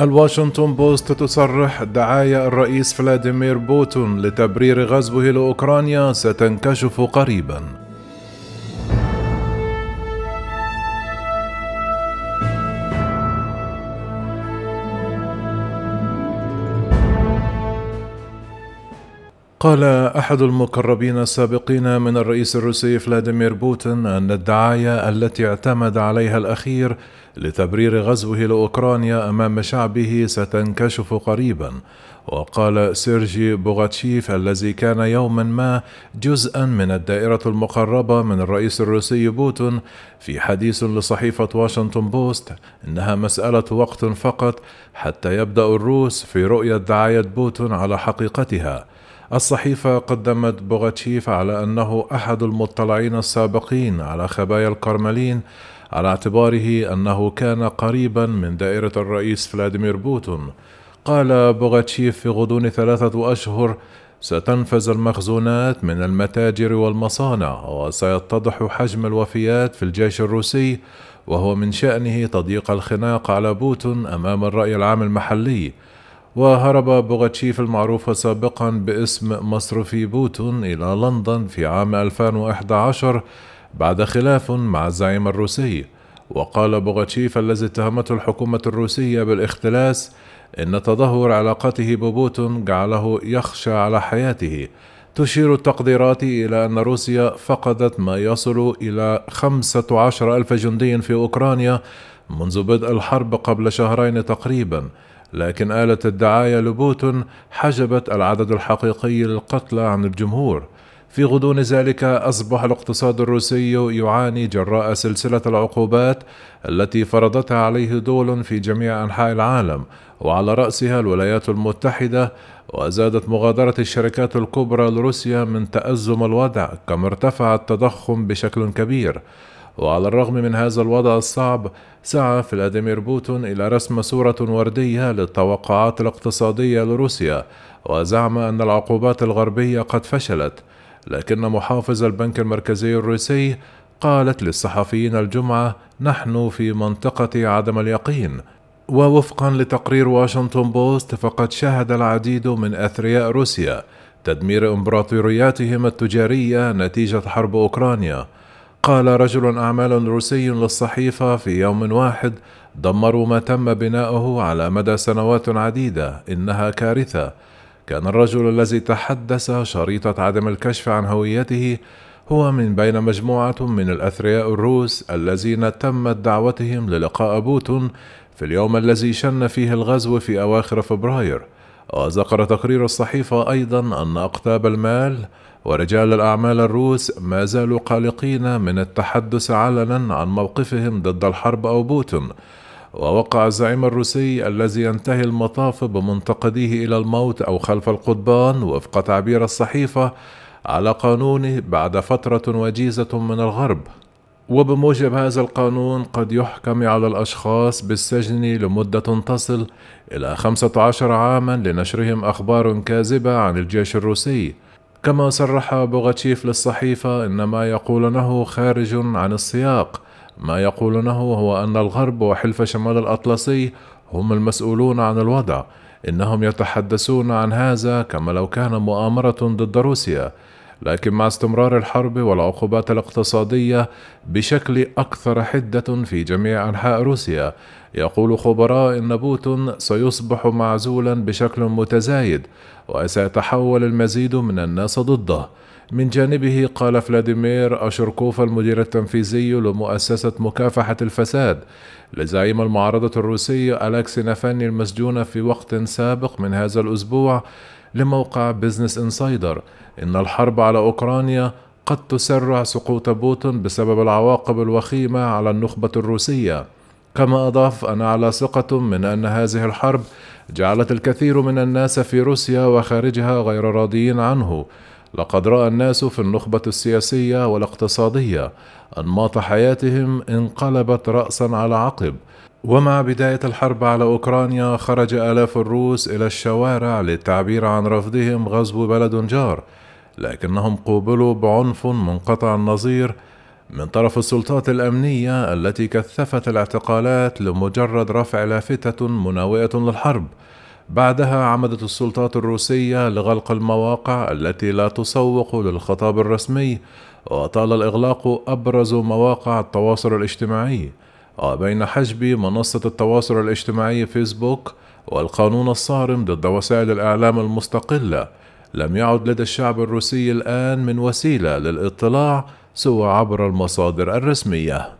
الواشنطن بوست تصرح دعايا الرئيس فلاديمير بوتين لتبرير غزوه لأوكرانيا ستنكشف قريبا. قال أحد المقربين السابقين من الرئيس الروسي فلاديمير بوتين أن الدعاية التي اعتمد عليها الأخير لتبرير غزوه لأوكرانيا أمام شعبه ستنكشف قريبا. وقال سيرجي بوغاتشيف الذي كان يوما ما جزءا من الدائرة المقربة من الرئيس الروسي بوتين في حديث لصحيفة واشنطن بوست إنها مسألة وقت فقط حتى يبدأ الروس في رؤية دعاية بوتون على حقيقتها. الصحيفة قدمت بوغاتشيف على أنه أحد المطلعين السابقين على خبايا الكرملين على اعتباره أنه كان قريبا من دائرة الرئيس فلاديمير بوتين. قال بوغاتشيف في غضون ثلاثة أشهر ستنفد المخزونات من المتاجر والمصانع وسيتضح حجم الوفيات في الجيش الروسي وهو من شأنه تضييق الخناق على بوتين أمام الرأي العام المحلي. وهرب بوغاتشيف المعروف سابقا باسم مصرفي بوتين إلى لندن في عام 2011 بعد خلاف مع الزعيم الروسي. وقال بوغاتشيف الذي اتهمته الحكومة الروسية بالاختلاس إن تدهور علاقته ببوتين جعله يخشى على حياته. تشير التقديرات إلى أن روسيا فقدت ما يصل إلى 15 ألف جندي في أوكرانيا منذ بدء الحرب قبل شهرين تقريبا لكن آلة الدعاية لبوتين حجبت العدد الحقيقي للقتلى عن الجمهور. في غضون ذلك أصبح الاقتصاد الروسي يعاني جراء سلسلة العقوبات التي فرضتها عليه دول في جميع أنحاء العالم وعلى رأسها الولايات المتحدة وزادت مغادرة الشركات الكبرى لروسيا من تأزم الوضع كما ارتفع التضخم بشكل كبير. وعلى الرغم من هذا الوضع الصعب سعى فلاديمير بوتون إلى رسم صورة وردية للتوقعات الاقتصادية لروسيا وزعم أن العقوبات الغربية قد فشلت. لكن محافظ البنك المركزي الروسي قالت للصحفيين الجمعة نحن في منطقة عدم اليقين. ووفقا لتقرير واشنطن بوست فقد شهد العديد من أثرياء روسيا تدمير إمبراطورياتهم التجارية نتيجة حرب أوكرانيا. قال رجل أعمال روسي للصحيفة في يوم واحد دمروا ما تم بناؤه على مدى سنوات عديدة إنها كارثة. كان الرجل الذي تحدث شريطة عدم الكشف عن هويته هو من بين مجموعة من الأثرياء الروس الذين تمت دعوتهم للقاء بوتون في اليوم الذي شن فيه الغزو في أواخر فبراير. وذكر تقرير الصحيفة أيضا أن أقطاب المال ورجال الأعمال الروس ما زالوا قلقين من التحدث علنا عن موقفهم ضد الحرب أو بوتين ووقع الزعيم الروسي الذي ينتهي المطاف بمنتقديه إلى الموت أو خلف القضبان وفق تعبير الصحيفة على قانونه بعد فترة وجيزة من الغرب. وبموجب هذا القانون قد يحكم على الأشخاص بالسجن لمدة تصل إلى 15 عاما لنشرهم أخبار كاذبة عن الجيش الروسي. كما صرح بوغاتشيف للصحيفة إن ما يقولونه خارج عن السياق. ما يقولونه هو أن الغرب وحلف شمال الأطلسي هم المسؤولون عن الوضع. إنهم يتحدثون عن هذا كما لو كان مؤامرة ضد روسيا. لكن مع استمرار الحرب والعقوبات الاقتصادية بشكل أكثر حدة في جميع أنحاء روسيا يقول خبراء إن بوتون سيصبح معزولا بشكل متزايد وسيتحول المزيد من الناس ضده. من جانبه قال فلاديمير أشركوف المدير التنفيذي لمؤسسة مكافحة الفساد لزعيم المعارضة الروسي ألكسي نافالني المسجون في وقت سابق من هذا الأسبوع لموقع بزنس انسايدر إن الحرب على أوكرانيا قد تسرع سقوط بوتين بسبب العواقب الوخيمة على النخبة الروسية. كما أضاف أنا على ثقة من أن هذه الحرب جعلت الكثير من الناس في روسيا وخارجها غير راضيين عنه. لقد رأى الناس في النخبة السياسية والاقتصادية أنماط حياتهم انقلبت راسا على عقب. ومع بداية الحرب على أوكرانيا خرج آلاف الروس إلى الشوارع للتعبير عن رفضهم غزو بلد جار لكنهم قوبلوا بعنف منقطع النظير من طرف السلطات الأمنية التي كثفت الاعتقالات لمجرد رفع لافتة مناوئة للحرب. بعدها عمدت السلطات الروسية لغلق المواقع التي لا تسوق للخطاب الرسمي وطال الإغلاق أبرز مواقع التواصل الاجتماعي. وبين حجب منصة التواصل الاجتماعي فيسبوك والقانون الصارم ضد وسائل الإعلام المستقلة لم يعد لدى الشعب الروسي الآن من وسيلة للاطلاع سوى عبر المصادر الرسمية.